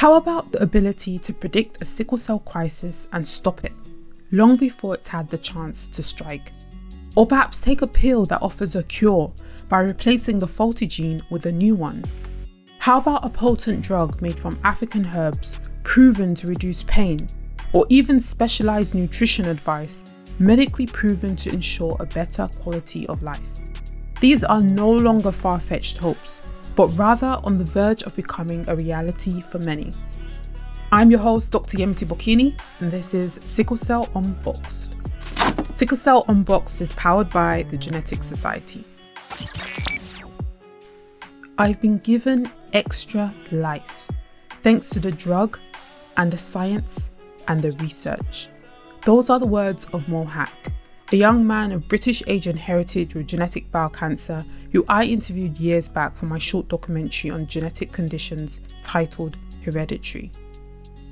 How about the ability to predict a sickle cell crisis and stop it long before it's had the chance to strike? Or perhaps take a pill that offers a cure by replacing the faulty gene with a new one? How about a potent drug made from African herbs proven to reduce pain? Or even specialized nutrition advice medically proven to ensure a better quality of life? These are no longer far fetched hopes, but rather on the verge of becoming a reality for many. I'm your host, Dr. Yemisi Bokinni, and this is Sickle Cell Unboxed. Sickle Cell Unboxed is powered by the Genetics Society. I've been given extra life thanks to the drug and the science and the research. Those are the words of Mo A young man of British Asian heritage with genetic bowel cancer who I interviewed years back for my short documentary on genetic conditions titled Hereditary.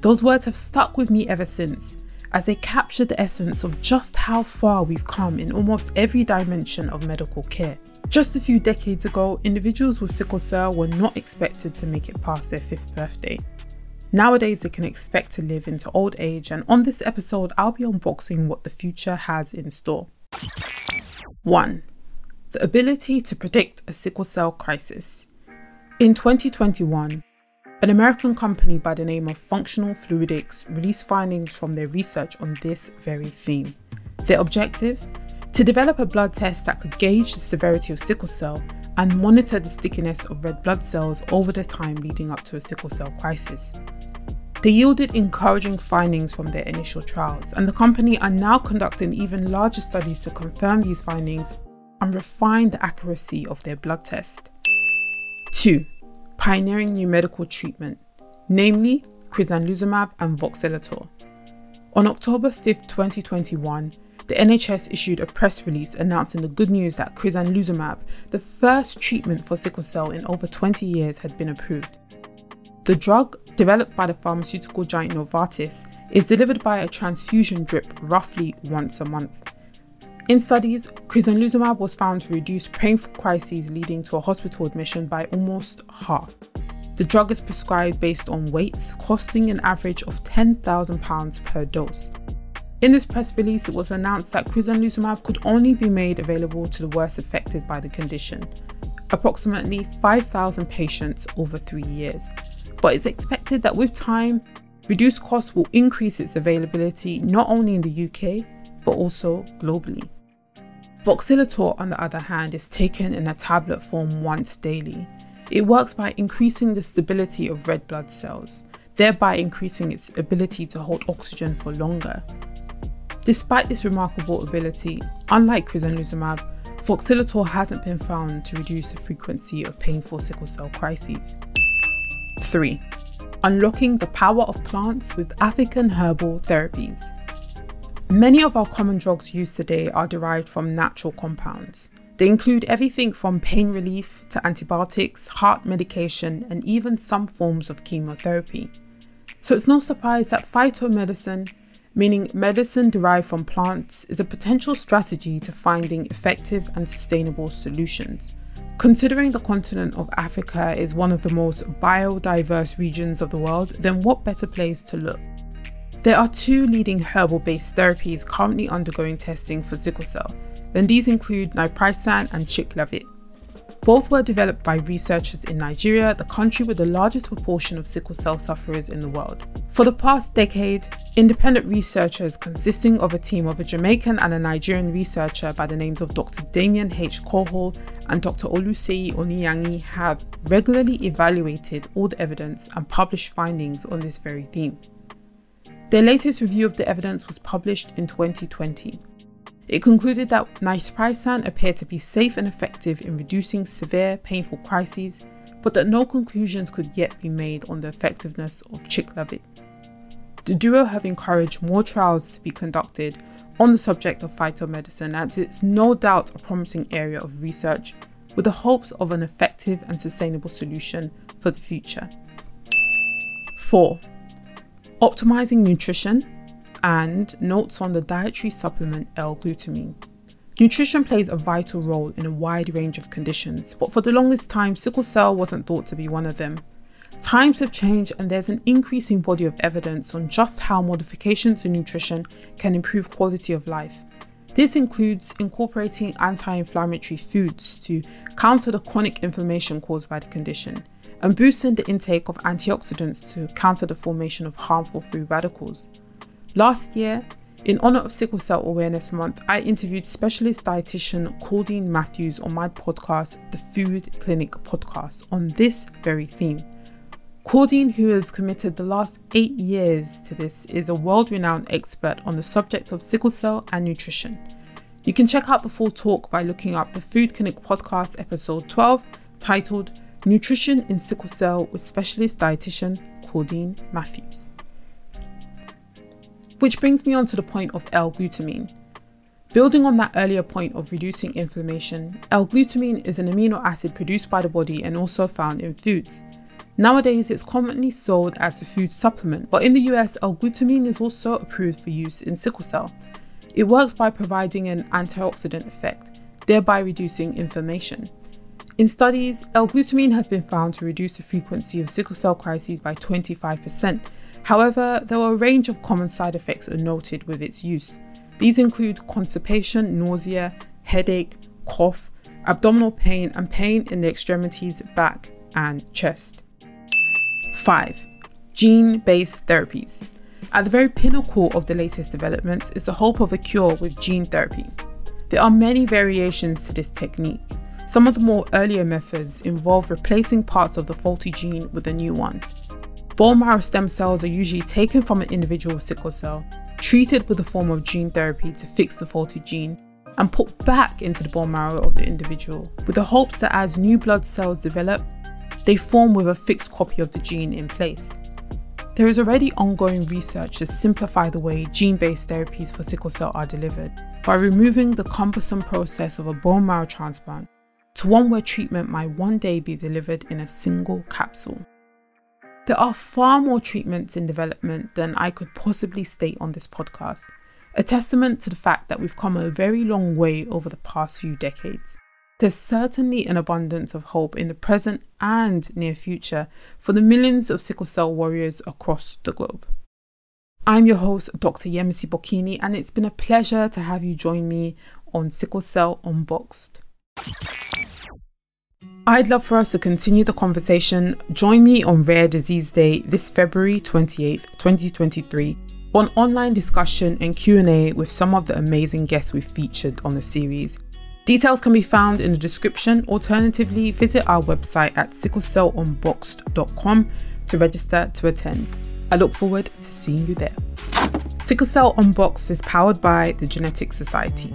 Those words have stuck with me ever since, as they capture the essence of just how far we've come in almost every dimension of medical care. Just a few decades ago, individuals with sickle cell were not expected to make it past their fifth birthday. Nowadays, they can expect to live into old age, and on this episode, I'll be unboxing what the future has in store. 1. The ability to predict a sickle cell crisis. In 2021, an American company by the name of Functional Fluidics released findings from their research on this very theme. Their objective? To develop a blood test that could gauge the severity of sickle cell and monitor the stickiness of red blood cells over the time leading up to a sickle cell crisis. They yielded encouraging findings from their initial trials, and the company are now conducting even larger studies to confirm these findings and refine the accuracy of their blood test. 2. Pioneering new medical treatment, namely crizanlizumab and voxelotor. On October 5, 2021, the NHS issued a press release announcing the good news that crizanlizumab, the first treatment for sickle cell in over 20 years, had been approved. The drug, developed by the pharmaceutical giant Novartis, is delivered by a transfusion drip roughly once a month. In studies, crizanlizumab was found to reduce painful crises leading to a hospital admission by almost half. The drug is prescribed based on weights, costing an average of £10,000 per dose. In this press release, it was announced that crizanlizumab could only be made available to the worst affected by the condition, approximately 5,000 patients over three years. But it's expected that with time, reduced costs will increase its availability not only in the UK, but also globally. Voxelotor, on the other hand, is taken in a tablet form once daily. It works by increasing the stability of red blood cells, thereby increasing its ability to hold oxygen for longer. Despite this remarkable ability, unlike crizanlizumab, voxelotor hasn't been found to reduce the frequency of painful sickle cell crises. 3. Unlocking the power of plants with African herbal therapies. Many of our common drugs used today are derived from natural compounds. They include everything from pain relief to antibiotics, heart medication, and even some forms of chemotherapy. So it's no surprise that phytomedicine, meaning medicine derived from plants, is a potential strategy to finding effective and sustainable solutions. Considering the continent of Africa is one of the most biodiverse regions of the world, then what better place to look? There are two leading herbal based therapies currently undergoing testing for sickle cell, and these include niprisan and ciklavit. Both were developed by researchers in Nigeria, the country with the largest proportion of sickle cell sufferers in the world. For the past decade, independent researchers consisting of a team of a Jamaican and a Nigerian researcher by the names of Dr. Damien H. Cohall and Dr. Oluseyi Oniyangi have regularly evaluated all the evidence and published findings on this very theme. Their latest review of the evidence was published in 2020. It concluded that niprisan appeared to be safe and effective in reducing severe, painful crises, but that no conclusions could yet be made on the effectiveness of ciklavit. The duo have encouraged more trials to be conducted on the subject of phytomedicine as it's no doubt a promising area of research with the hopes of an effective and sustainable solution for the future. 4. Optimizing nutrition and notes on the dietary supplement L-glutamine. Nutrition plays a vital role in a wide range of conditions, but for the longest time, sickle cell wasn't thought to be one of them. Times have changed, and there's an increasing body of evidence on just how modifications in nutrition can improve quality of life. This includes incorporating anti inflammatory foods to counter the chronic inflammation caused by the condition, and boosting the intake of antioxidants to counter the formation of harmful free radicals. Last year, in honor of Sickle Cell Awareness Month, I interviewed specialist dietitian Claudine Matthews on my podcast, the Food Clinic Podcast, on this very theme. Claudine, who has committed the last eight years to this, is a world renowned expert on the subject of sickle cell and nutrition. You can check out the full talk by looking up the Food Clinic Podcast, episode 12, titled Nutrition in Sickle Cell with specialist dietitian Claudine Matthews. Which brings me on to the point of L-glutamine. Building on that earlier point of reducing inflammation, L-glutamine is an amino acid produced by the body and also found in foods. Nowadays, it's commonly sold as a food supplement, but in the US, L-glutamine is also approved for use in sickle cell. It works by providing an antioxidant effect, thereby reducing inflammation. In studies, L-glutamine has been found to reduce the frequency of sickle cell crises by 25%, However, there were a range of common side effects noted with its use. These include constipation, nausea, headache, cough, abdominal pain, and pain in the extremities, back, and chest. 5. Gene based therapies. At the very pinnacle of the latest developments is the hope of a cure with gene therapy. There are many variations to this technique. Some of the more earlier methods involve replacing parts of the faulty gene with a new one. Bone marrow stem cells are usually taken from an individual sickle cell, treated with a form of gene therapy to fix the faulty gene, and put back into the bone marrow of the individual, with the hopes that as new blood cells develop, they form with a fixed copy of the gene in place. There is already ongoing research to simplify the way gene based therapies for sickle cell are delivered by removing the cumbersome process of a bone marrow transplant to one where treatment might one day be delivered in a single capsule. There are far more treatments in development than I could possibly state on this podcast, a testament to the fact that we've come a very long way over the past few decades. There's certainly an abundance of hope in the present and near future for the millions of sickle cell warriors across the globe. I'm your host, Dr. Yemisi Bokinni, and it's been a pleasure to have you join me on Sickle Cell Unboxed. I'd love for us to continue the conversation. Join me on Rare Disease Day this February 28th, 2023 for an online discussion and Q&A with some of the amazing guests we've featured on the series. Details can be found in the description. Alternatively, visit our website at sicklecellunboxed.com to register to attend. I look forward to seeing you there. Sickle Cell Unboxed is powered by the Genetics Society.